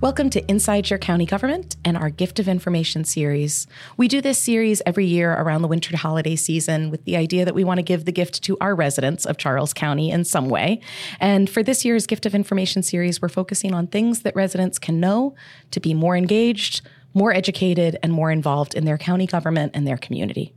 Welcome to Inside Your County Government and our Gift of Information series. We do this series every year around the winter holiday season with the idea that we want to give the gift to our residents of Charles County in some way. And for this year's Gift of Information series, we're focusing on things that residents can know to be more engaged, more educated, and more involved in their county government and their community.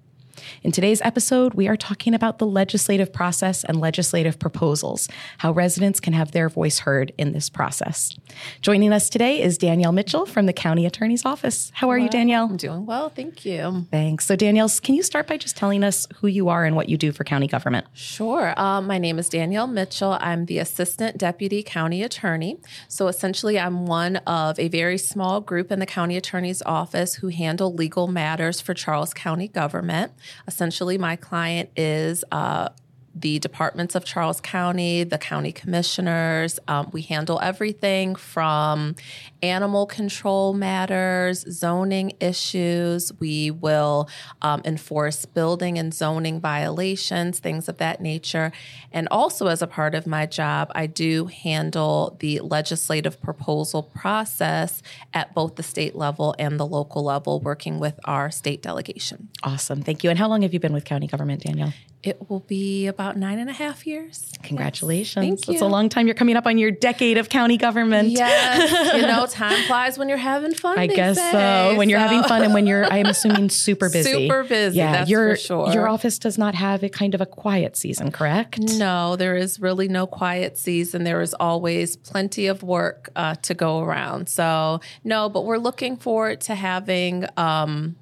In today's episode, we are talking about the legislative process and legislative proposals, how residents can have their voice heard in this process. Joining us today is Danielle Mitchell from the County Attorney's Office. How are you, Danielle? I'm doing well, thank you. Thanks. So, Danielle, can you start by just telling us who you are and what you do for county government? Sure. Um, my name is Danielle Mitchell. I'm the Assistant Deputy County Attorney. So, essentially, I'm one of a very small group in the County Attorney's Office who handle legal matters for Charles County government. Essentially, my client is uh, the departments of Charles County, the county commissioners. Um, we handle everything from animal control matters, zoning issues. We will um, enforce building and zoning violations, things of that nature. And also, as a part of my job, I do handle the legislative proposal process at both the state level and the local level, working with our state delegation. Awesome. Thank you. And how long have you been with county government, Danielle? It will be about nine and a half years. Congratulations. Yes. Thank you. It's a long time. You're coming up on your decade of county government. Yes. you know, time flies when you're having fun. I guess say. so. When you're having fun and when you're, I'm assuming, super busy. Super busy. Yeah. That's your, for sure. Your office does not have a kind of a quiet season, correct? No, there is really no quiet season. There is always plenty of work uh, to go around. So, no, but we're looking forward to having, um,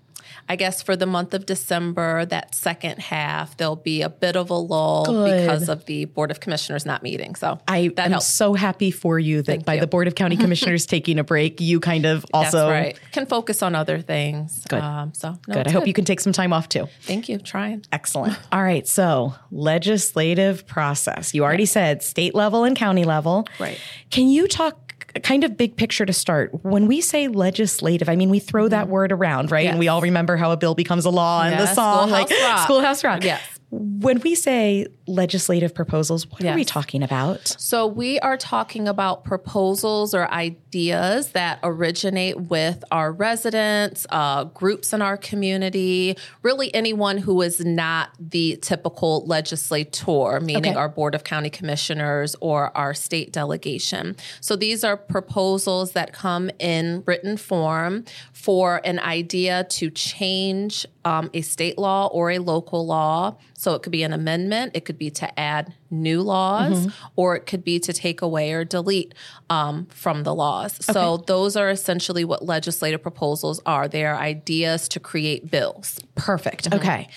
I guess for the month of December, that second half, there'll be a bit of a lull Good. because of the Board of Commissioners not meeting. So I am helps. so happy for you that Thank by you. the Board of County Commissioners taking a break, you kind of also right. can focus on other things. Good. Um, so no, good. I hope you can take some time off too. Thank you. Trying. Excellent. All right. So legislative process. You already said state level and county level. Right. Can you talk kind of big picture to start. When we say legislative, I mean we throw that mm-hmm. word around, right? Yes. And we all remember how a bill becomes a law and the song Schoolhouse like Rock. Schoolhouse Rock. Yes. When we say legislative proposals, what yes. are we talking about? So, we are talking about proposals or ideas that originate with our residents, uh, groups in our community, really anyone who is not the typical legislator, meaning okay. our Board of County Commissioners or our state delegation. So, these are proposals that come in written form for an idea to change um, a state law or a local law. So it could be an amendment, it could be to add new laws, mm-hmm. or it could be to take away or delete um, from the laws. Okay. So those are essentially what legislative proposals are. They are ideas to create bills. Perfect. Mm-hmm. Okay.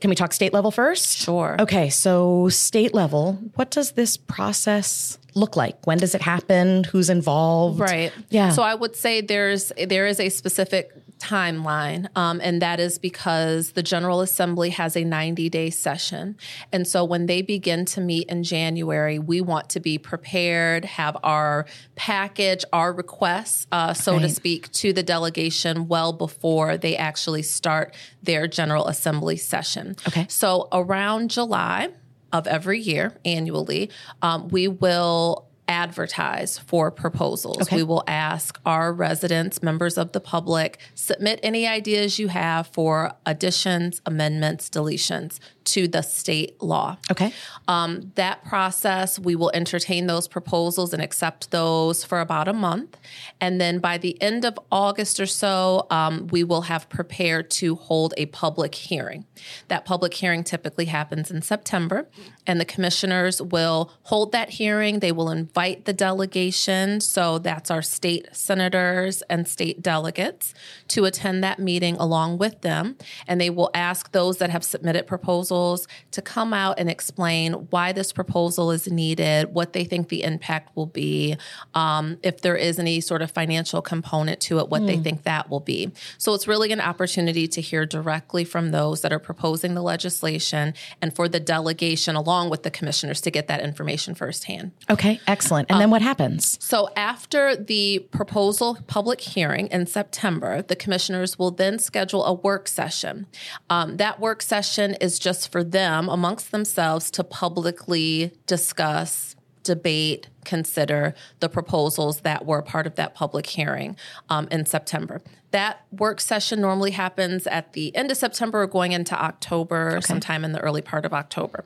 Can we talk state level first? Sure. Okay, so state level, what does this process look like? When does it happen? Who's involved? Right. Yeah. So I would say there's there is a specific timeline, um, and that is because the General Assembly has a 90 day session. And so when they begin to meet in January, we want to be prepared, have our package, our requests, uh, so right. to speak, to the delegation well before they actually start their General Assembly session. Okay. So around July, of every year annually, um, we will advertise for proposals. Okay. We will ask our residents, members of the public, submit any ideas you have for additions, amendments, deletions to the state law. Okay. Um, that process, we will entertain those proposals and accept those for about a month. And then by the end of August or so, um, we will have prepared to hold a public hearing. That public hearing typically happens in September, and the commissioners will hold that hearing. They will invite the delegation, so that's our state senators and state delegates, to attend that meeting along with them. And they will ask those that have submitted proposals proposals to come out and explain why this proposal is needed, what they think the impact will be, um, if there is any sort of financial component to it, what mm. they hmm. think that will be. So it's really an opportunity to hear directly from those that are proposing the legislation and for the delegation along with the commissioners to get that information firsthand. Okay, excellent. And um, then what happens? So after the proposal public hearing in September, the commissioners will then schedule a work session. Um, that work session is just for them amongst themselves to publicly discuss debate, consider the proposals that were part of that public hearing um, in September. That work session normally happens at the end of September or going into October, sometime in the early part of October.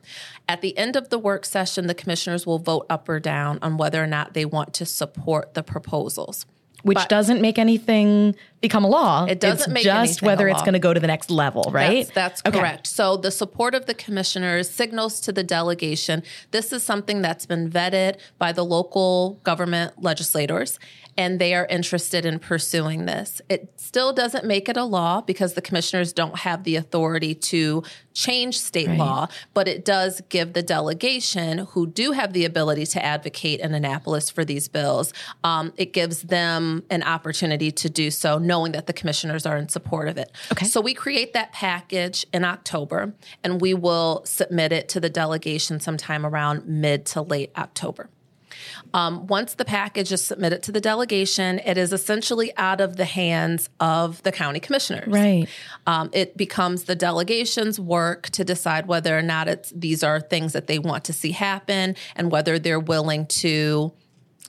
At the end of the work session, the commissioners will vote up or down on whether or not they want to support the proposals. Which But- doesn't make anything become a law. It doesn't it's make just whether it's going to go to the next level, right? That's, that's Okay. correct. So the support of the commissioners signals to the delegation this is something that's been vetted by the local government legislators and they are interested in pursuing this. It still doesn't make it a law because the commissioners don't have the authority to change state law, but it does give the delegation who do have the ability to advocate in Annapolis for these bills, um, it gives them an opportunity to do so, knowing that the commissioners are in support of it. Okay. So we create that package in October and we will submit it to the delegation sometime around mid to late October. Um, once the package is submitted to the delegation, it is essentially out of the hands of the county commissioners. Right. Um, it becomes the delegation's work to decide whether or not it's these are things that they want to see happen and whether they're willing to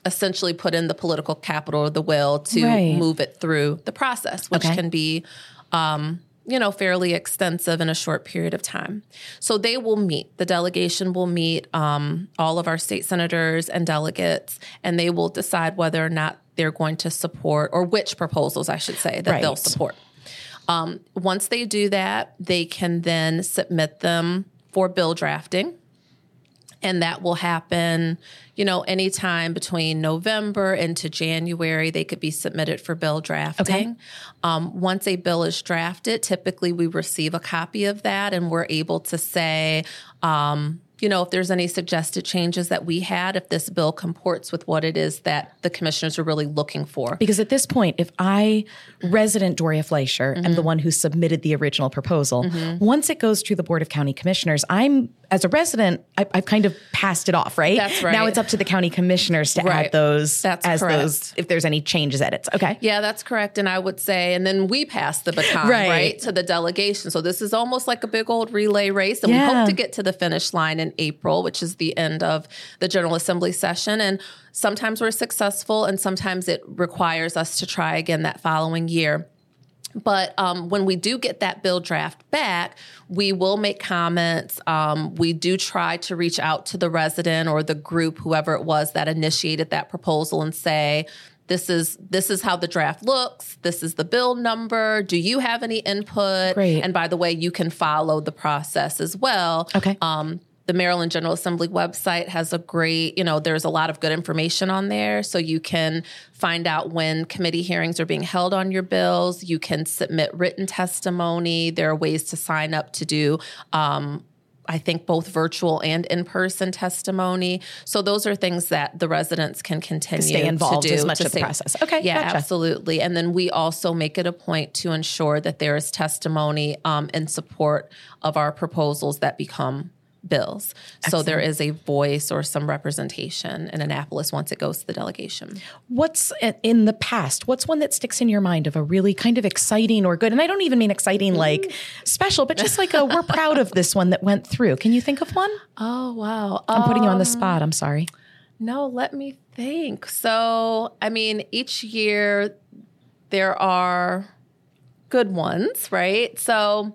essentially put in the political capital or the will to Right. move it through the process, which Okay. can be um, you know, fairly extensive in a short period of time. So they will meet. The delegation will meet um, all of our state senators and delegates, and they will decide whether or not they're going to support, or which proposals, I should say, that they'll support. Um, once they do that, they can then submit them for bill drafting. And that will happen, you know, anytime between November into January, they could be submitted for bill drafting. Um, once a bill is drafted, typically we receive a copy of that and we're able to say, um, you know, if there's any suggested changes that we had, if this bill comports with what it is that the commissioners are really looking for. Because at this point, if I, resident Doria Fleischer, am Mm-hmm. the one who submitted the original proposal, once it goes through the Board of County Commissioners, I'm, as a resident, I, I've kind of passed it off, right? That's right. Now it's up to the county commissioners to Right. add those That's as correct. those, if there's any changes, edits. Okay. Yeah, that's correct. And I would say, and then we pass the baton, Right. right, to the delegation. So this is almost like a big old relay race. And we hope to get to the finish line in April, which is the end of the General Assembly session. And sometimes we're successful, and sometimes it requires us to try again that following year. But um, when we do get that bill draft back, we will make comments. Um, we do try to reach out to the resident or the group, whoever it was that initiated that proposal, and say, "This is this is how the draft looks. This is the bill number. Do you have any input?" Great. And by the way, you can follow the process as well. Okay. Um, the Maryland General Assembly website has a great, you know, there's a lot of good information on there. So you can find out when committee hearings are being held on your bills. You can submit written testimony. There are ways to sign up to do, um, I think, both virtual and in person testimony. So those are things that the residents can continue stay involved to do as much to of the process. Okay, Yeah, gotcha. absolutely. And then we also make it a point to ensure that there is testimony um, in support of our proposals that become bills. So there is a voice or some representation in Annapolis once it goes to the delegation. What's uh, in the past? What's one that sticks in your mind of a really kind of exciting or good? And I don't even mean exciting mm-hmm. like special, but just like a we're proud of this one that went through. Can you think of one? Oh, wow. I'm putting you on the um, spot. I'm sorry. No, let me think. So, I mean, each year there are good ones, right? So,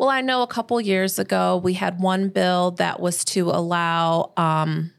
well, I know a couple years ago we had one bill that was to allow um,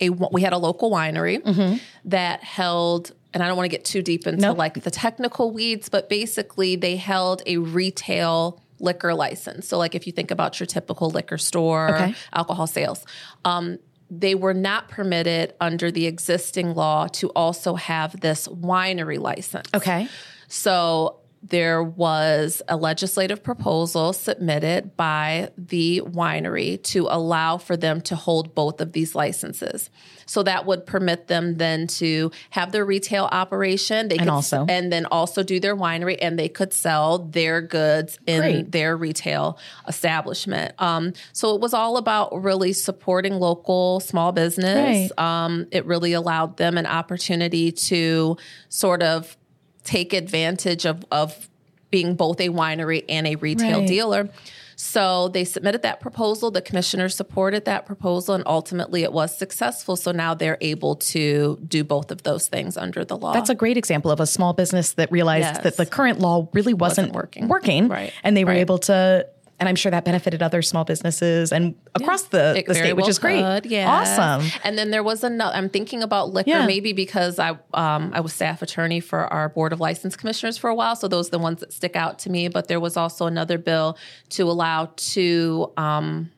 a we had a local winery that held and I don't want to get too deep into Nope. like the technical weeds, but basically they held a retail liquor license. So like if you think about your typical liquor store Okay. alcohol sales, um, they were not permitted under the existing law to also have this winery license. Okay. So there was a legislative proposal submitted by the winery to allow for them to hold both of these licenses. So that would permit them then to have their retail operation. They And could, also- and then also do their winery, and they could sell their goods in Great. their retail establishment. Um, so it was all about really supporting local small business. Right. Um, it really allowed them an opportunity to sort of take advantage of, of being both a winery and a retail Right. dealer. So they submitted that proposal. The commissioners supported that proposal, and ultimately it was successful. So now they're able to do both of those things under the law. That's a great example of a small business that realized Yes. that the current law really wasn't, Wasn't working. working, Right. and they were Right. able to. And I'm sure that benefited other small businesses and across the, the very state, which well is great. could, yes. Awesome. And then there was another. I'm thinking about liquor, Yeah. maybe because I um, I was staff attorney for our board of license commissioners for a while, so those are the ones that stick out to me. But there was also another bill to allow two. Um,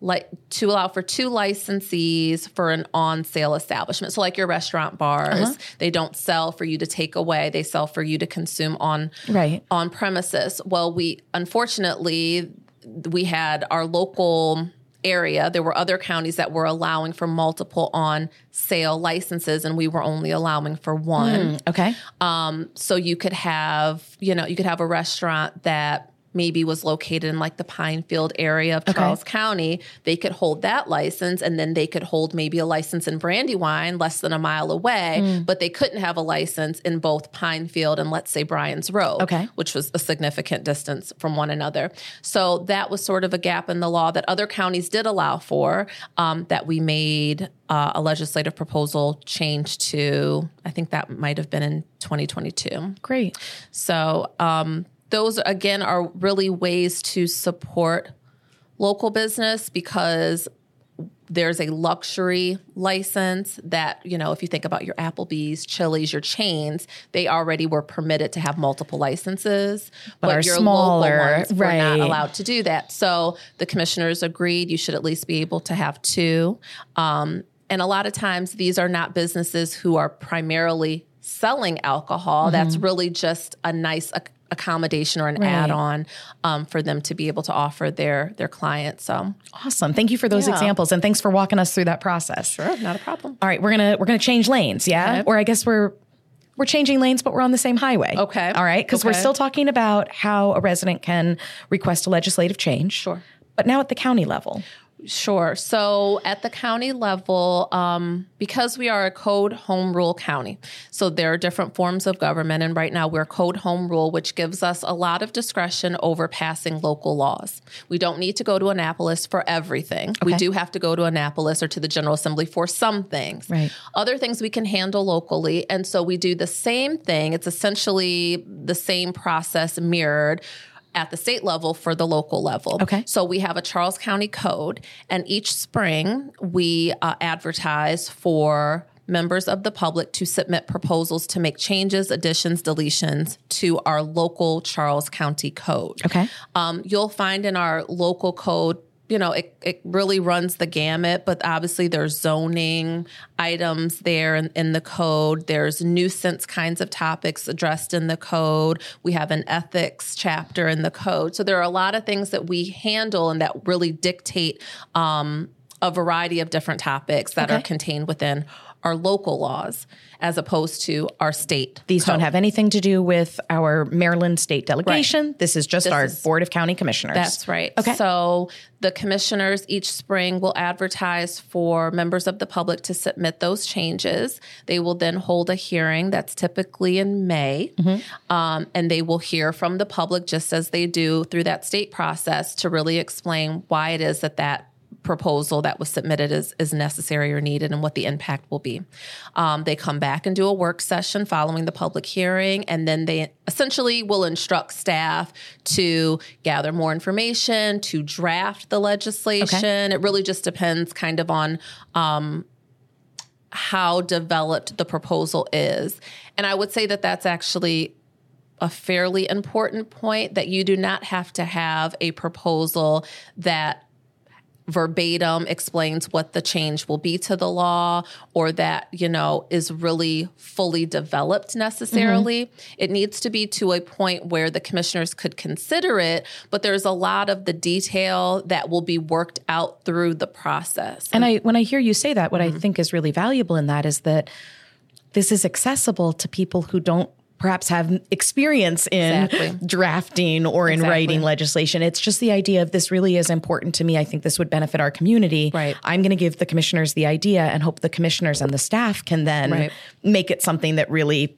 like to allow for two licensees for an on-sale establishment. So like your restaurant bars, Uh-huh. they don't sell for you to take away; they sell for you to consume on Right. on premises. Well, we unfortunately we had our local area there were other counties that were allowing for multiple on sale licenses and we were only allowing for one Okay. um, so you could have you know you could have a restaurant that maybe was located in like the Pinefield area of Charles County, they could hold that license and then they could hold maybe a license in Brandywine less than a mile away, Hmm. but they couldn't have a license in both Pinefield and let's say Bryan's Road, Okay. which was a significant distance from one another. So that was sort of a gap in the law that other counties did allow for um, that we made uh, a legislative proposal change to, I think that might have been in 2022. Great. So um, those again are really ways to support local business because there's a luxury license that you know if you think about your Applebee's, Chili's, your chains, they already were permitted to have multiple licenses, but, our your smaller- local ones were not allowed to do that. So the commissioners agreed you should at least be able to have two. Um, and a lot of times these are not businesses who are primarily selling alcohol. That's really just a nice ac- accommodation or an Right. add-on um, for them to be able to offer their their clients. So Awesome. Thank you for those Yeah. examples and thanks for walking us through that process. sure, not a problem. All right, we're gonna we're gonna change lanes, yeah? Okay. Or I guess we're we're changing lanes, but we're on the same highway. Okay. All right, because we're still talking about how a resident can request a legislative change. Sure. But now at the county level. Sure. So at the county level, um, because we are a code home rule county, so there are different forms of government. And right now we're code home rule, which gives us a lot of discretion over passing local laws. We don't need to go to Annapolis for everything. We do have to go to Annapolis or to the General Assembly for some things. Right. Other things we can handle locally. And so we do the same thing. It's essentially the same process mirrored at the state level for the local level. Okay. So we have a Charles County code, and each spring we uh, advertise for members of the public to submit proposals to make changes, additions, deletions to our local Charles County code. Okay. Um, you'll find in our local code, you know, it, it really runs the gamut, but obviously there's zoning items there in, in the code. There's nuisance kinds of topics addressed in the code. We have an ethics chapter in the code. So there are a lot of things that we handle and that really dictate um, a variety of different topics that are contained within our local laws as opposed to our state. These don't have anything to do with our Maryland state delegation. This is just our is- Board of County Commissioners. That's right. Okay. So the commissioners each spring will advertise for members of the public to submit those changes. They will then hold a hearing that's typically in May, Mm-hmm. um, and they will hear from the public just as they do through that state process to really explain why it is that that proposal that was submitted is, is necessary or needed and what the impact will be. Um, they come back and do a work session following the public hearing, and then they essentially will instruct staff to gather more information, to draft the legislation. It really just depends kind of on um, how developed the proposal is. And I would say that that's actually a fairly important point that you do not have to have a proposal that verbatim explains what the change will be to the law or that you know is really fully developed necessarily. It needs to be to a point where the commissioners could consider it but there's a lot of the detail that will be worked out through the process. And I when I hear you say that, what Mm-hmm. I think is really valuable in that is that this is accessible to people who don't perhaps have experience in Exactly. drafting or in Exactly. writing legislation. It's just the idea of this really is important to me. I think this would benefit our community. Right. I'm going to give the commissioners the idea and hope the commissioners and the staff can then Right. make it something that really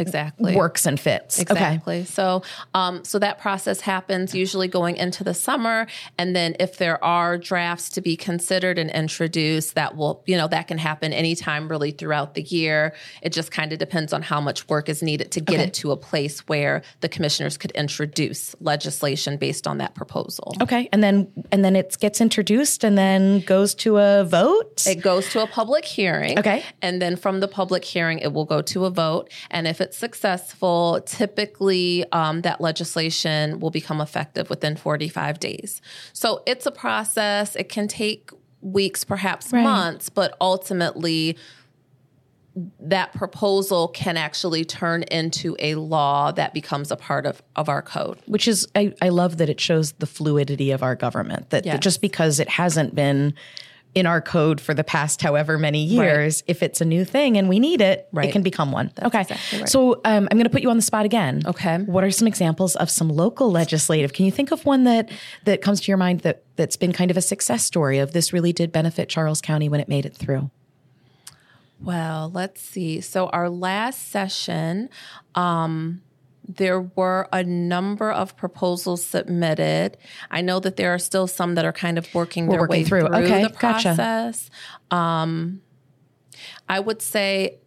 exactly works and fits. Exactly. Okay. So, um, so that process happens usually going into the summer, and then if there are drafts to be considered and introduced, that will, you know, that can happen anytime really throughout the year. It just kind of depends on how much work is needed to get Okay. it to a place where the commissioners could introduce legislation based on that proposal. Okay. And then and then it gets introduced and then goes to a vote. It goes to a public hearing. Okay. And then from the public hearing, it will go to a vote. And if it's successful, typically um, that legislation will become effective within 45 days. So it's a process. It can take weeks, perhaps Right. months, but ultimately, that proposal can actually turn into a law that becomes a part of, of our code. which is I, I love that it shows the fluidity of our government that, that just because it hasn't been in our code for the past however many years if it's a new thing and we need it it can become one okay exactly right. so um, i'm going to put you on the spot again Okay. what are some examples of some local legislative can you think of one that that comes to your mind that that's been kind of a success story of this really did benefit charles county when it made it through Well, let's see. So our last session, um, there were a number of proposals submitted. I know that there are still some that are kind of working their working way through. through, Okay, the gotcha. process. Um, I would say,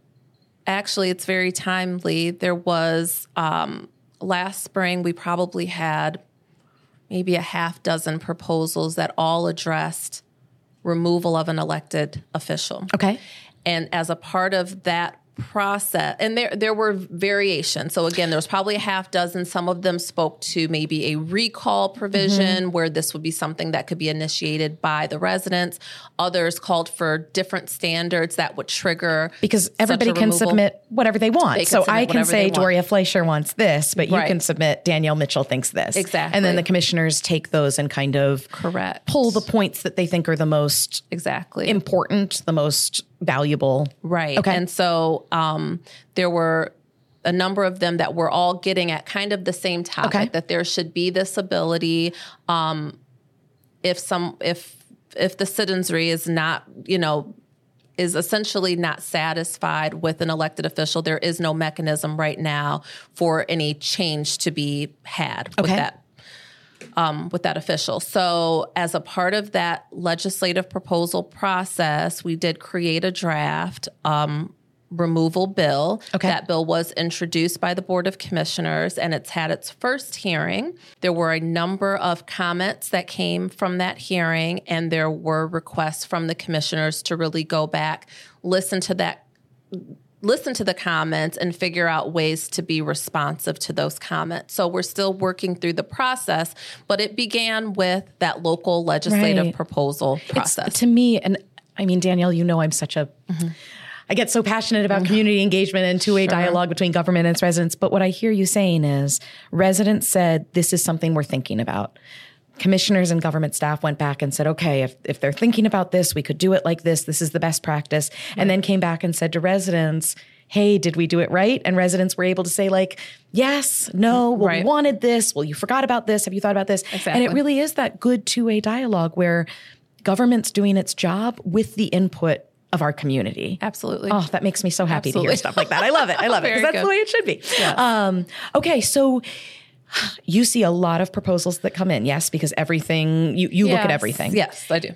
actually, it's very timely. There was um, last spring, we probably had maybe a half dozen proposals that all addressed removal of an elected official. okay And as a part of that process, and there there were variations. So again, there was probably a half dozen. Some of them spoke to maybe a recall provision mm-hmm. where this would be something that could be initiated by the residents. Others called for different standards that would trigger because everybody can removal. submit whatever they want. They so I can say. Doria Fleischer wants this, but you Right. can submit Danielle Mitchell thinks this. Exactly. And then the commissioners take those and kind of Correct. pull the points that they think are the most exactly important, the most valuable. Right. Okay. And so um, there were a number of them that were all getting at kind of the same topic Okay. that there should be this ability um, if some if if the citizenry is not you know is essentially not satisfied with an elected official there is no mechanism right now for any change to be had with that um, with that official. So, as a part of that legislative proposal process, we did create a draft um, removal bill. Okay. That bill was introduced by the Board of Commissioners and it's had its first hearing. There were a number of comments that came from that hearing, and there were requests from the commissioners to really go back, listen to that listen to the comments and figure out ways to be responsive to those comments. So we're still working through the process, but it began with that local legislative Right. proposal process. To me, and I mean, Danielle, you know, I'm such a. Mm-hmm. I get so passionate about mm-hmm. community engagement and two way dialogue between government and its residents. But what I hear you saying is residents said, this is something we're thinking about. Commissioners and government staff went back and said, okay, if, if they're thinking about this, we could do it like this. This is the best practice. And then came back and said to residents, hey, did we do it right? And residents were able to say, like, yes, no, well, Right. we wanted this. Well, you forgot about this. Have you thought about this? And it really is that good two way dialogue where government's doing its job with the input of our community. Absolutely. Oh, that makes me so happy to hear stuff like that. I love it. I love it because that's the way it should be. Um, okay, so you see a lot of proposals that come in, yes, because everything you, you look at everything. Yes, I do.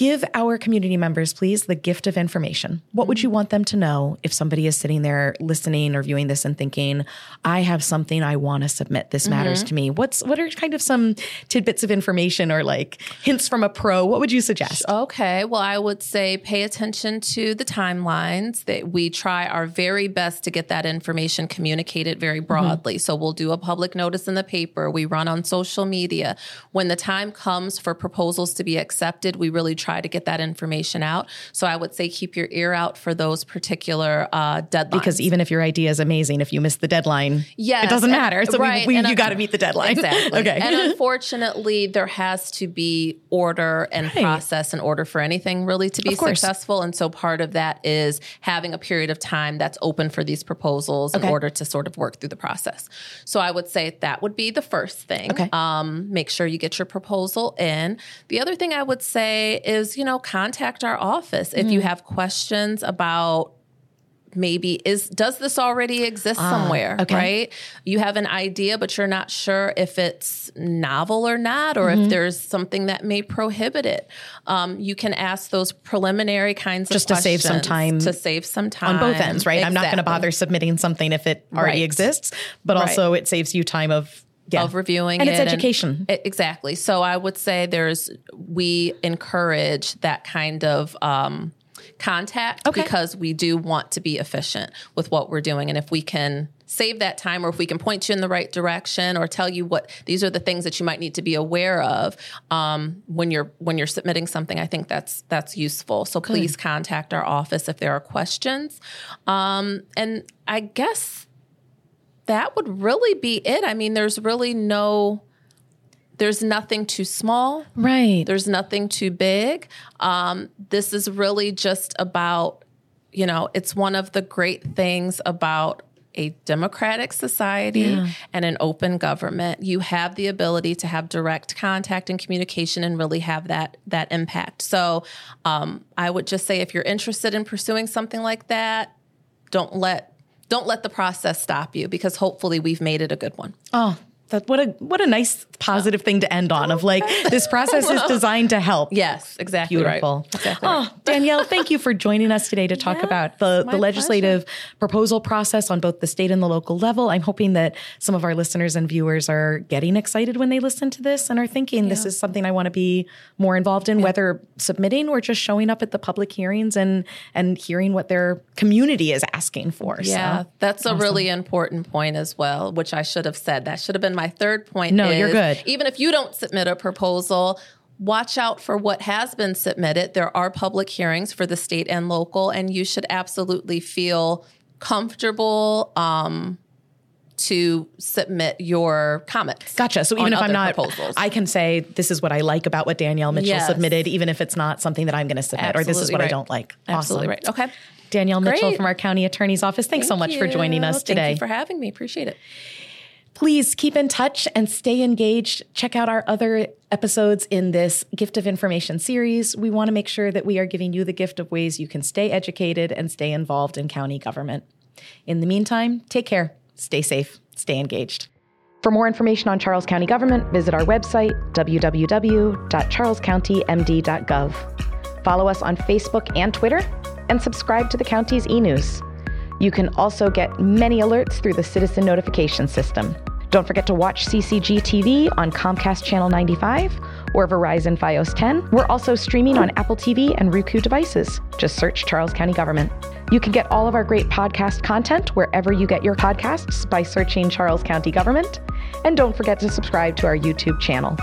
Give our community members, please, the gift of information. What would you want them to know if somebody is sitting there listening or viewing this and thinking, I have something I want to submit. This matters to me. Mm-hmm. What's what are kind of some tidbits of information or like hints from a pro? What would you suggest? Okay. Well, I would say pay attention to the timelines. That we try our very best to get that information communicated very mm-hmm. broadly. So we'll do a public notice in the paper. We run on social media. When the time comes for proposals to be accepted, we really try to get that information out. So I would say keep your ear out for those particular uh, deadlines. Because even if your idea is amazing, if you miss the deadline, Yes, it doesn't and- matter. So right, we, we, you got to meet the deadline. Exactly. okay. And unfortunately, there has to be order and Right. process in order for anything really to be successful. And so part of that is having a period of time that's open for these proposals Okay. in order to sort of work through the process. So I would say that would be the first thing. Okay. Um, make sure you get your proposal in. The other thing I would say is, you know, contact our office if Mm. you have questions about maybe is does this already exist somewhere okay. right you have an idea but you're not sure if it's novel or not or if there's something that may prohibit it um, you can ask those preliminary kinds of questions Just to save some time to save some time on both ends, right? I'm not going to bother submitting something if it already Right. exists, but Right. also it saves you time of yeah. of reviewing and it it's education. E- exactly. So I would say there's we encourage that kind of um, contact Okay. because we do want to be efficient with what we're doing, and if we can save that time or if we can point you in the right direction or tell you what these are the things that you might need to be aware of um, when you're when you're submitting something i think that's that's useful so please contact our office if there are questions um, and i guess that would really be it. I mean, there's really no, there's nothing too small. right. There's nothing too big. Um, this is really just about, you know, it's one of the great things about a democratic society and an open government. You have the ability to have direct contact and communication and really have that that impact. So um, I would just say if you're interested in pursuing something like that, don't let don't let the process stop you because hopefully we've made it a good one. Oh, that what a what a nice positive thing to end on of like this process is designed to help. Yes, exactly. Beautiful. Right. Exactly. Oh, Danielle, thank you for joining us today to talk Yes, about the, the legislative proposal process on both the state and the local level. I'm hoping that some of our listeners and viewers are getting excited when they listen to this and are thinking this is something I want to be more involved in, whether submitting or just showing up at the public hearings and and hearing what their community is asking for. Yeah, So, that's a really important point as well, which I should have said. That should have been my third point. No, you're is good. Even if you don't submit a proposal, watch out for what has been submitted. There are public hearings for the state and local, and you should absolutely feel comfortable um, to submit your comments. Gotcha. So even if I'm not, proposals. I can say this is what I like about what Danielle Mitchell Yes. submitted, even if it's not something that I'm going to submit, or this is Absolutely what I don't like. Absolutely awesome. right. Okay. Danielle Mitchell from our county attorney's office. Thanks so much for joining us today. Thank you for having me. Appreciate it. Please keep in touch and stay engaged. Check out our other episodes in this Gift of Information series. We want to make sure that we are giving you the gift of ways you can stay educated and stay involved in county government. In the meantime, take care, stay safe, stay engaged. For more information on Charles County government, visit our website, www.charlescountymd.gov. Follow us on Facebook and Twitter, and subscribe to the county's e news. You can also get many alerts through the citizen notification system. Don't forget to watch CCG TV on Comcast Channel 95 or Verizon Fios 10. We're also streaming on Apple TV and Roku devices. Just search Charles County Government. You can get all of our great podcast content wherever you get your podcasts by searching Charles County Government. And don't forget to subscribe to our YouTube channel.